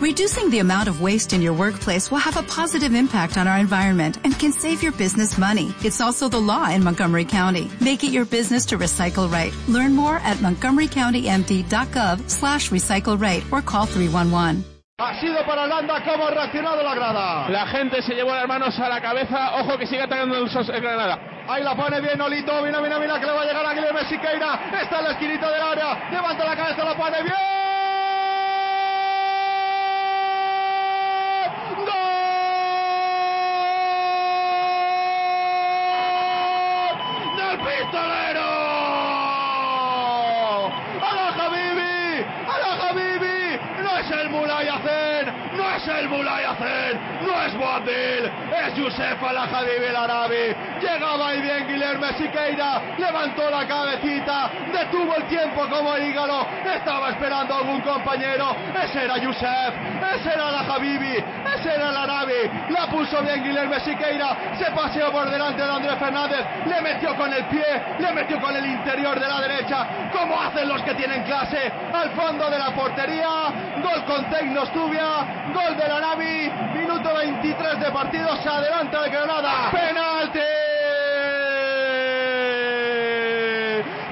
Reducing the amount of waste in your workplace will have a positive impact on our environment and can save your business money. It's also the law in Montgomery County. Make it your business to recycle right. Learn more at montgomerycountymd.gov slash recycle right or call 311. Ha sido para Landa cómo ha reaccionado la grada. La gente se llevó las manos a la cabeza. Ojo que sigue atacando el, sos- el Granada. Ahí la pone bien Olito. Mira, mira, mira que le va a llegar a Guilherme Siqueira. Está en la esquinita del área. Levanta la cabeza, la pone bien. ¡Del pistolero! ¡A la Habibi! ¡A la Habibi! ¡No es el Mulay Hacen! ¡No es el Mulay Hacen! ¡No es Boadil! ¡Es Youssef Al Habibi el Arabi! Llegaba ahí bien Guilherme Siqueira, levantó la cabecita, detuvo el tiempo como hígado, estaba esperando algún compañero, ese era Youssef, ese era la Habibi, ese era el Arabi, la puso bien Guilherme Siqueira, se paseó por delante de Andrés Fernández, le metió con el pie, le metió con el interior de la derecha, como hacen los que tienen clase, al fondo de la portería, gol con Tecnos Tubia, gol del Arabi, minuto 23 de partido, se adelanta el Granada, penalti.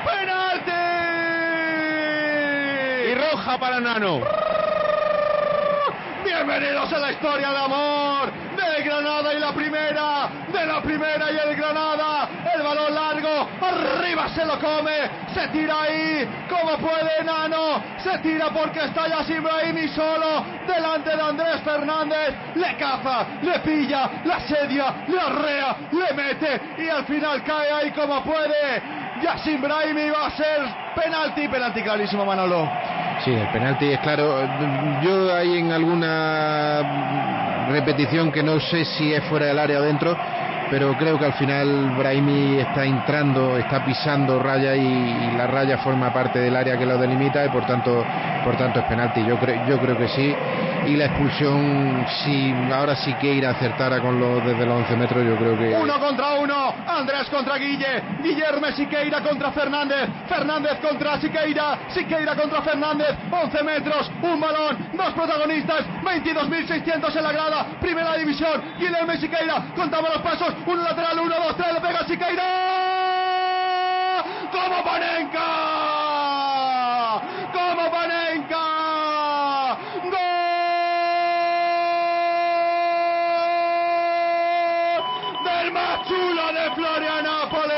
¡Penalti! Y roja para Nano. Bienvenidos a la historia de amor del Granada y la primera, de la primera y el Granada. El balón largo, arriba se lo come, se tira ahí, como puede Nano, se tira porque está Yassin Brahimi solo, delante de Andrés Fernández, le caza, le pilla, la asedia, le arrea, le mete y al final cae ahí como puede. Yassin Brahimi va a ser penalti, penalti clarísimo Manolo. Sí, el penalti es claro. Yo hay en alguna repetición que no sé si es fuera del área o dentro, pero creo que al final Brahimi está entrando, está pisando raya y, la raya forma parte del área que lo delimita y por tanto, por tanto es penalti. Yo creo, yo creo que sí. Y la expulsión, si ahora sí que ir a acertara con los desde los 11 metros, yo creo que Uno contra uno, Andrés contra Guille, Guillermo Siqueira contra Fernández, Fernández contra Siqueira, Siqueira contra Fernández, 11 metros, un balón, dos protagonistas, 22.600 en la grada, primera división, Guillermo Siqueira, contamos los pasos, uno lateral, uno, dos, tres, le pega Siqueira, como Panenka, como Panenka, gol del más chulo de Florianópolis,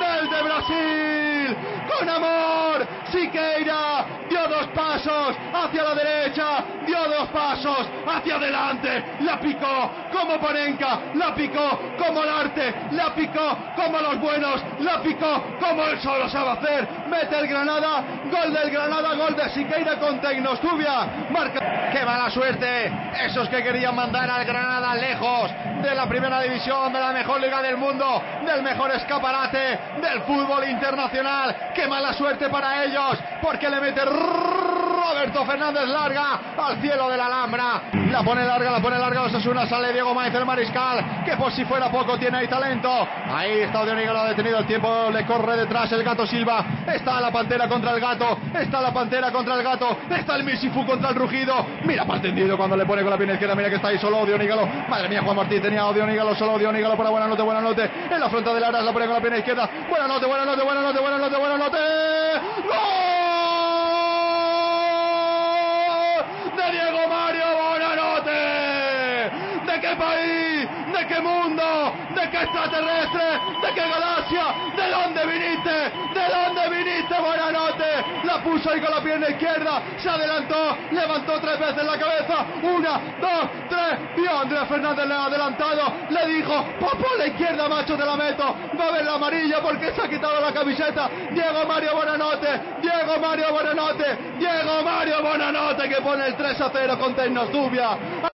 del de Brasil, con amor, Siqueira dio dos pasos hacia la derecha, dio dos pasos hacia adelante, la picó como Panenka, la picó como el arte, la picó como los buenos, la picó como él solo sabe hacer, mete el Granada, gol del Granada, gol de Siqueira con Tecnostubia, marca, qué mala suerte, esos que querían mandar al Granada lejos de la primera división, de la mejor liga del mundo, del mejor escaparate del fútbol internacional, qué mala suerte para ellos, porque le mete Roberto Fernández larga al cielo de la Alhambra. La pone larga, la pone larga Osasuna, sale Diego Maíz el mariscal, que por si fuera poco tiene ahí talento. Ahí está Odioniga, lo ha detenido el tiempo, le corre detrás el gato Silva. Está la pantera contra el gato, está la pantera contra el gato, está el Misifu contra el rugido. Mira para tendido cuando le pone con la pierna izquierda, mira que está ahí solo Odionígalo. Madre mía, Juan Martín tenía Odionígalo, solo Odionígalo para buena noche, buena noche. En la fronta del Aras la pone con la pierna izquierda. Buena noche, buena noche, buena noche, buena noche, buena noche. ¡Gol! De Diego Mario Bonanote. ¿De qué país? ¿De qué mundo? ¿De qué extraterrestre? ¿De qué galaxia? ¿De dónde viniste? ¿De dónde viniste, Bonanote? La puso ahí con la pierna izquierda, se adelantó, levantó tres veces la cabeza, una, dos, tres, vio Andrés Fernández le ha adelantado, le dijo, papá a la izquierda, macho, te la meto, va a ver la amarilla porque se ha quitado la camiseta, Diego Mario Bonanote, Diego Mario Bonanote, Diego Mario Bonanote que pone el 3 a 0 con Tecnostubia.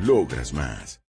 Logras más.